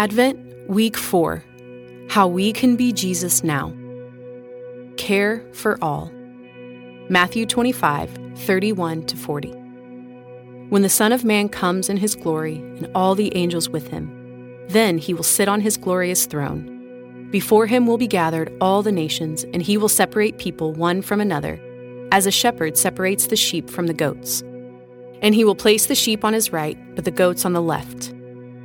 Advent, Week 4 How We Can Be Jesus Now. Care for All. Matthew 25, 31 to 40. When the Son of Man comes in his glory and all the angels with him, then he will sit on his glorious throne. Before him will be gathered all the nations, and he will separate people one from another, as a shepherd separates the sheep from the goats. And he will place the sheep on his right, but the goats on the left.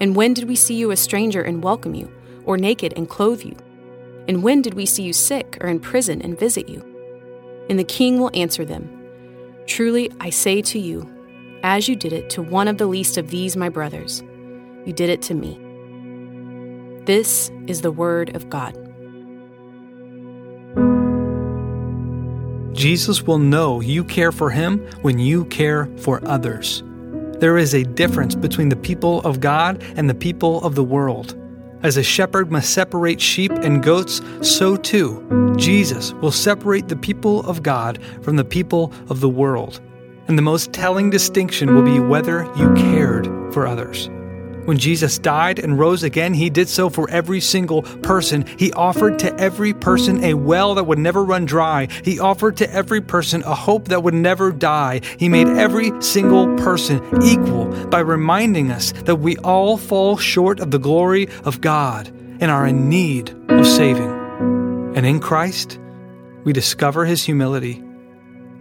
And when did we see you a stranger and welcome you, or naked and clothe you? And when did we see you sick or in prison and visit you? And the king will answer them Truly I say to you, as you did it to one of the least of these my brothers, you did it to me. This is the word of God. Jesus will know you care for him when you care for others. There is a difference between the people of God and the people of the world. As a shepherd must separate sheep and goats, so too Jesus will separate the people of God from the people of the world. And the most telling distinction will be whether you cared for others. When Jesus died and rose again, he did so for every single person. He offered to every person a well that would never run dry. He offered to every person a hope that would never die. He made every single person equal by reminding us that we all fall short of the glory of God and are in need of saving. And in Christ, we discover his humility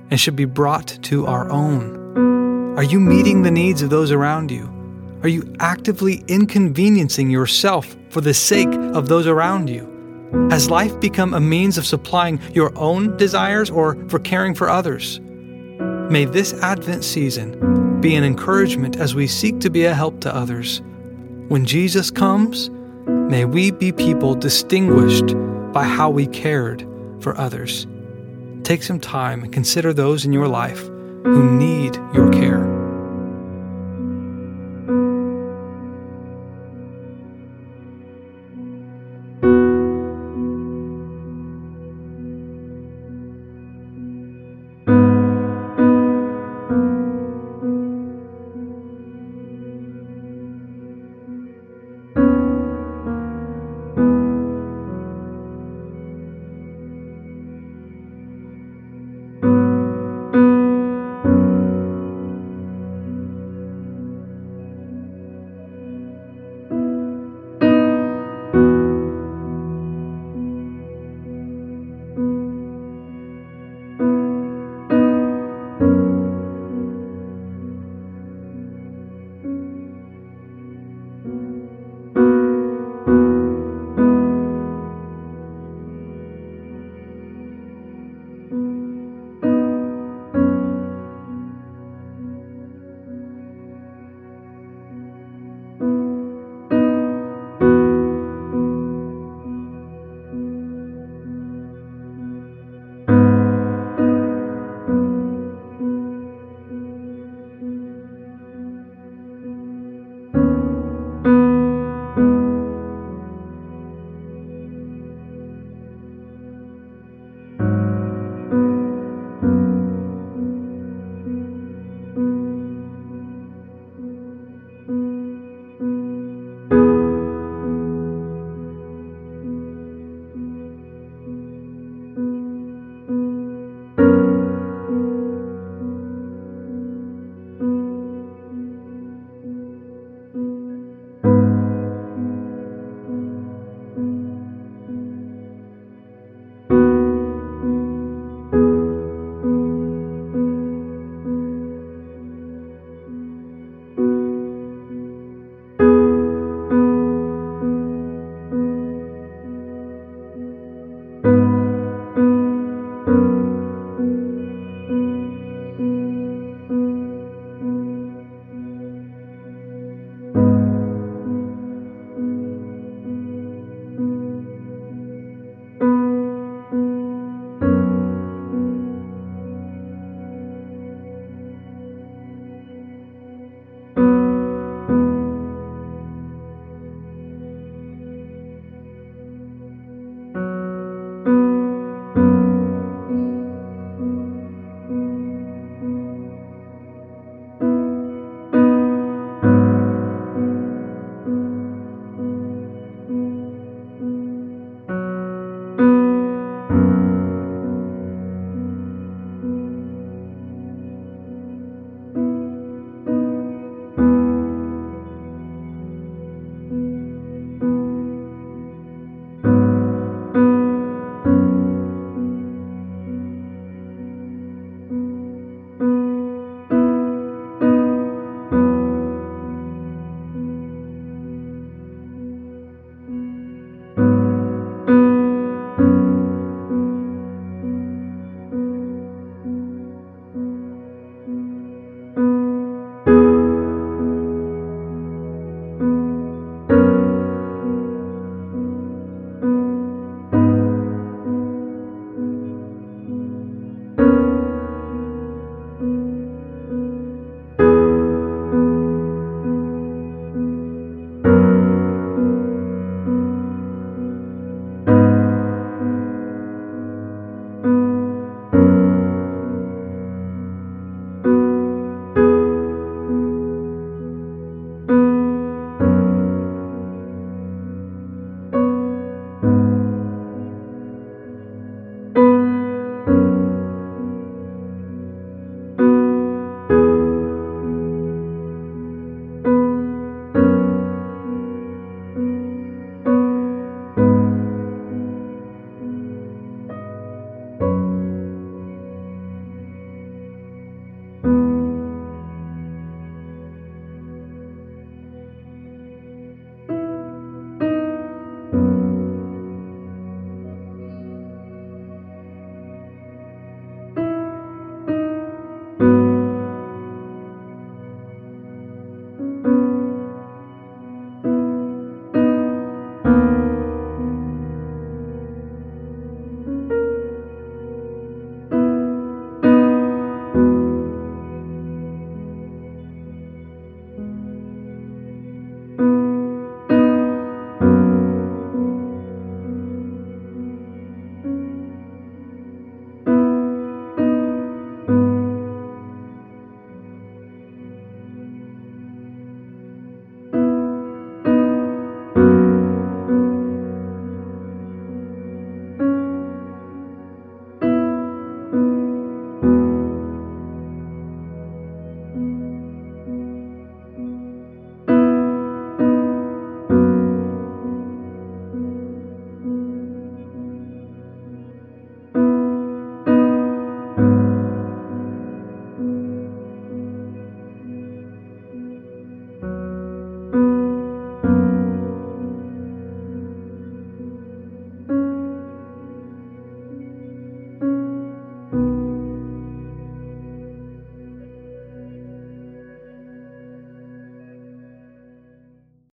and should be brought to our own. Are you meeting the needs of those around you? Are you actively inconveniencing yourself for the sake of those around you? Has life become a means of supplying your own desires or for caring for others? May this Advent season be an encouragement as we seek to be a help to others. When Jesus comes, may we be people distinguished by how we cared for others. Take some time and consider those in your life who need your care.